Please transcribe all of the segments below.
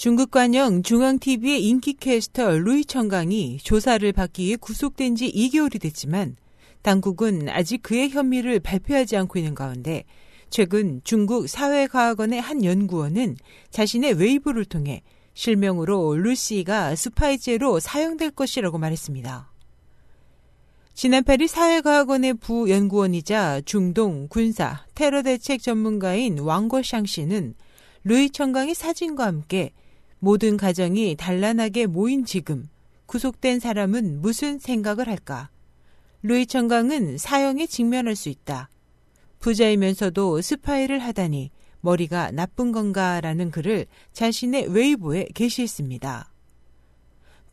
중국 관영 중앙TV의 인기 캐스터 루이 청강이 조사를 받기 위해 구속된 지 2개월이 됐지만 당국은 아직 그의 혐의를 발표하지 않고 있는 가운데 최근 중국 사회과학원의 한 연구원은 자신의 웨이보를 통해 실명으로 루이 씨가 스파이죄로 사형될 것이라고 말했습니다. 지난 8일 사회과학원의 부연구원이자 중동 군사 테러 대책 전문가인 왕거샹 씨는 루이 청강의 사진과 함께 모든 가정이 단란하게 모인 지금 구속된 사람은 무슨 생각을 할까? 루이 청강은 사형에 직면할 수 있다. 부자이면서도 스파이를 하다니 머리가 나쁜 건가라는 글을 자신의 웨이보에 게시했습니다.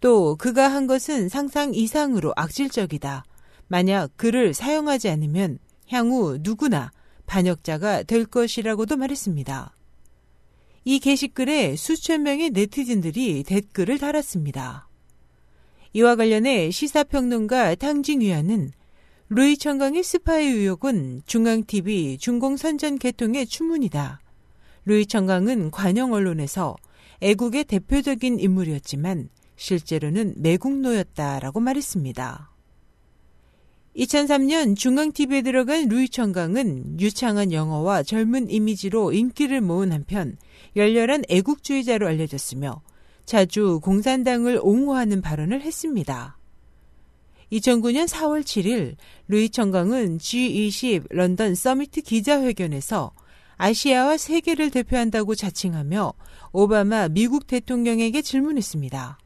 또 그가 한 것은 상상 이상으로 악질적이다. 만약 그를 사용하지 않으면 향후 누구나 반역자가 될 것이라고도 말했습니다. 이 게시글에 수천 명의 네티즌들이 댓글을 달았습니다. 이와 관련해 시사평론가 탕진위안은 루이 청강의 스파이 의혹은 중앙TV 중공선전 개통의 추문이다. 루이 청강은 관영 언론에서 애국의 대표적인 인물이었지만 실제로는 매국노였다라고 말했습니다. 2003년 중앙TV에 들어간 루이 청강은 유창한 영어와 젊은 이미지로 인기를 모은 한편 열렬한 애국주의자로 알려졌으며 자주 공산당을 옹호하는 발언을 했습니다. 2009년 4월 7일 루이 청강은 G20 런던 서미트 기자회견에서 아시아와 세계를 대표한다고 자칭하며 오바마 미국 대통령에게 질문했습니다.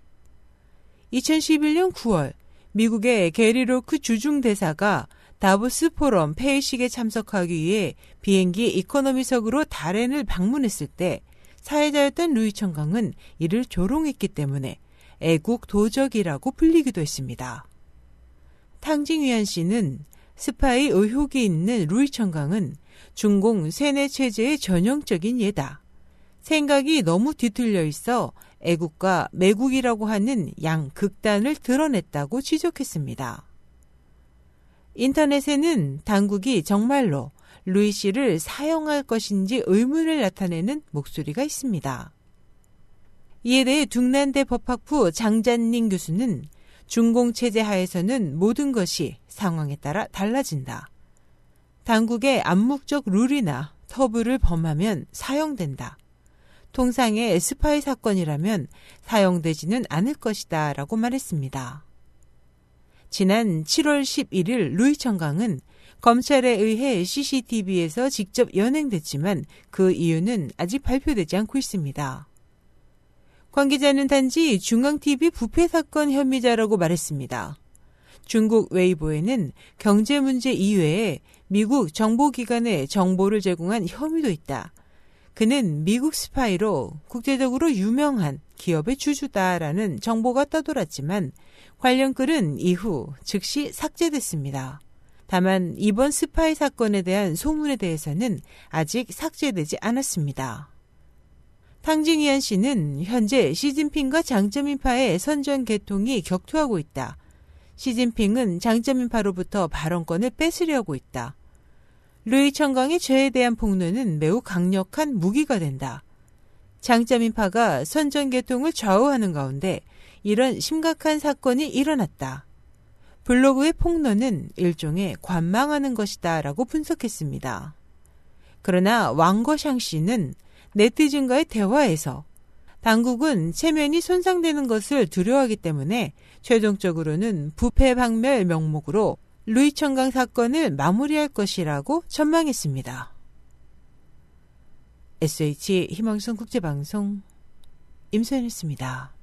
2011년 9월 미국의 게리 로크 주중대사가 다보스 포럼 폐회식에 참석하기 위해 비행기 이코노미석으로 다롄을 방문했을 때 사회자였던 루이 청강은 이를 조롱했기 때문에 애국 도적이라고 불리기도 했습니다. 탕징위안 씨는 스파이 의혹이 있는 루이 청강은 중공 세뇌 체제의 전형적인 예다. 생각이 너무 뒤틀려 있어 애국과 매국이라고 하는 양 극단을 드러냈다고 지적했습니다. 인터넷에는 당국이 정말로 루이 씨를 사용할 것인지 의문을 나타내는 목소리가 있습니다. 이에 대해 둥난대 법학부 장잔닝 교수는 중공체제 하에서는 모든 것이 상황에 따라 달라진다. 당국의 암묵적 룰이나 터부를 범하면 사용된다. 통상의 스파이 사건이라면 사용되지는 않을 것이다 라고 말했습니다. 지난 7월 11일 루이 청강은 검찰에 의해 CCTV에서 직접 연행됐지만 그 이유는 아직 발표되지 않고 있습니다. 관계자는 단지 중앙TV 부패 사건 혐의자라고 말했습니다. 중국 웨이보에는 경제 문제 이외에 미국 정보기관에 정보를 제공한 혐의도 있다. 그는 미국 스파이로 국제적으로 유명한 기업의 주주다라는 정보가 떠돌았지만 관련 글은 이후 즉시 삭제됐습니다. 다만 이번 스파이 사건에 대한 소문에 대해서는 아직 삭제되지 않았습니다. 탕징위안 씨는 현재 시진핑과 장쩌민파의 선전 계통이 격투하고 있다. 시진핑은 장점인파로부터 발언권을 뺏으려고 있다. 루이 청강의 죄에 대한 폭로는 매우 강력한 무기가 된다. 장점인파가 선전계통을 좌우하는 가운데 이런 심각한 사건이 일어났다. 블로그의 폭로는 일종의 관망하는 것이다 라고 분석했습니다. 그러나 왕거샹 씨는 네티즌과의 대화에서 당국은 체면이 손상되는 것을 두려워하기 때문에 최종적으로는 부패 박멸 명목으로 루이 청강 사건을 마무리할 것이라고 전망했습니다. SH 희망성 국제방송 임소연이었습니다.